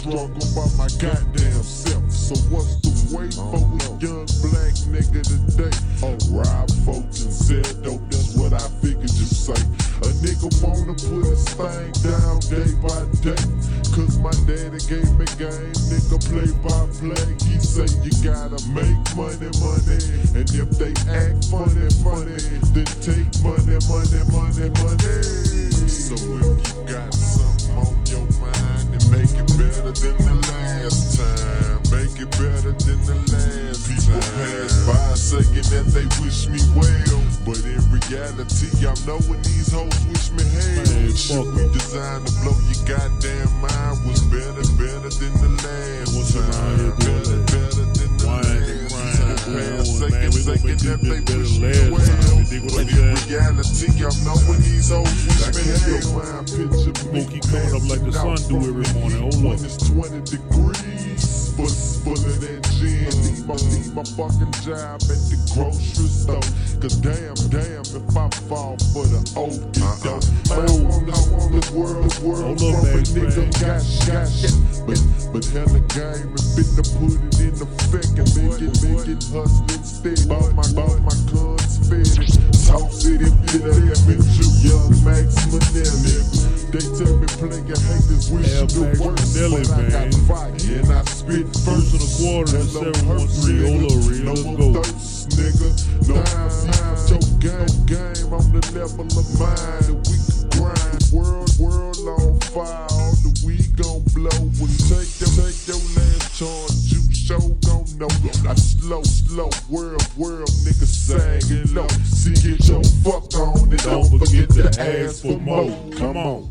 struggle by my goddamn self. So what's the wait for we oh. young black nigga today? Oh, rob folks and sell dope, that's what I figured you say. A nigga wanna put his thing down day by day. Cause my daddy gave me game, nigga play by play. He say you gotta make money, money. And if they act funny, funny, then take money, money, money, money. That they wish me well. But in reality, I'm knowing these hoes wish me hell. Man, Shit designed to blow your goddamn mind was better, better than the last What's time. here better, better than the Whining, last crying, time. going Pass on, saying, man. We gonna saying make this that they wish me well. You dig what But in reality, I'm knowing these hoes wish me hell. Mind picture me Smoky coming up like the sun do every morning. Hold up. it's 20 degrees, but full my, fucking job at the grocery store. Cause damn, damn, if I fall for the doke. Man, I want, I want the world, world Hold up, from a nigga got shot. But, but hella game and fit to put it in effect and make it, make it hustling steady. Bought my, bought playing haters wish Yeah, you the worst, but I got man. fire and I spit First in the quarter, Hello, 713. Hold up, Reed. no Let's more go. thirst, nigga. No time, your game, game on the level of mine. And we can grind. World, world on fire. All the weed gon' blow. When take your, take your last charge, you show gon' know. I slow, slow, world, world, nigga sagging low. See, get your fuck on and Don't forget to ask for more. Come on.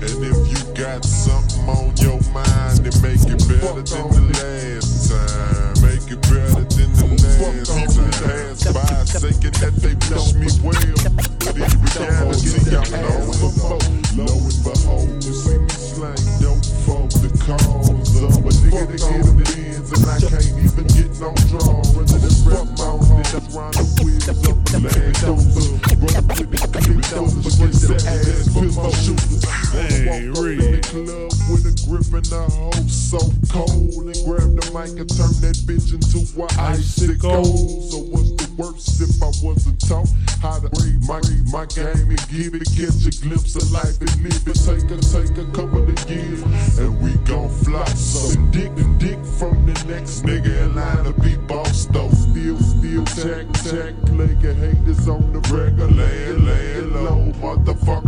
And if you got something on your mind, then make it better than the last time. Make it better than the last time. Pass by saying that they wish me well. But in reality, I'm low and low and behold, you see me slang dope for the cause of a nigga to get them ends and I can't even get no draw. Rather than rap own, that's the wheels of the land dozer. Roll with the clip dozer, get the ass pistol shooters. Hey, Walk up in the club with a grip and a hoe so cold and grab the mic and turn that bitch into a icicle. So what's the worst if I wasn't taught how to read my my game and give it, catch a glimpse of life and live it. Take a take a couple of years and we gon' fly. So dick dick from the next nigga in line to be boss though. Still still tack tack player haters on the regular laying laying low. Motherfuckers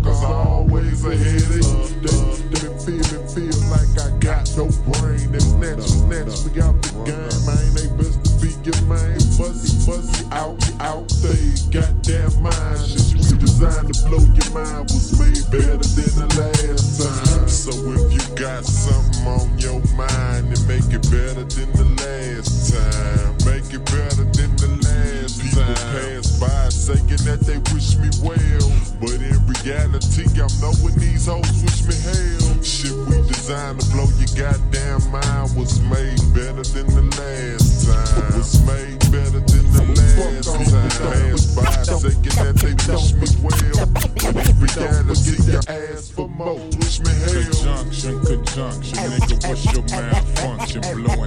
ahead of you. They, they feel me feel like I got no brain. They snatch snatch me out the game, man. They best to be your man. Fuzzy fuzzy out out they goddamn mind. Shit we designed to blow your mind was made better than the last time. So if you got something on your mind, then make it better than the last time. Make it better than the last time. People pass by saying that they wish me well, but in reality, I'm knowing these hoes wish me hell. Shit we designed to blow your goddamn mind was made better than the last time. Was made better than the last time. Pass by saying that they wish me well, but in reality, I ask for more. Wish me hell. Conjunction, conjunction, nigga, what's your malfunction? Blowing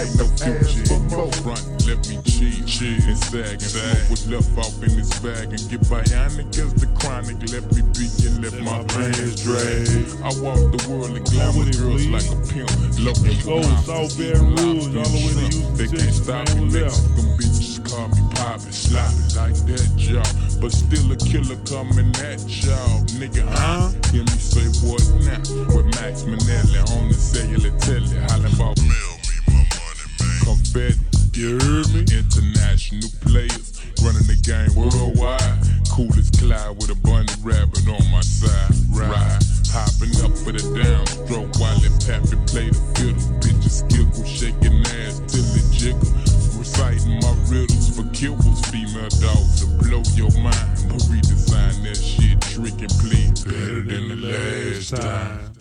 ain't no future front. Let me cheat, cheat and sag and smoke what's left off in this bag and get bionic as the chronic. Let me be and let my pants drag. I walk the world in glamour girls please. like a pimp. Local Go mom, South sweet Baton lobster Rouge, all the way to Houston. They can't stop me. Mexican bitches call me poppin', sloppy like that, y'all. But still a killer coming at y'all, nigga. Huh? Hear me say what now? With Max Manelli on the cellular telly, rabbit on my side, ride. Hopping up for the downstroke while it pappy play the fiddle. Bitches giggle, shaking ass till it jiggle. Reciting my riddles for kibbles, female dogs to blow your mind. But redesign that shit, trick and play better than the last time.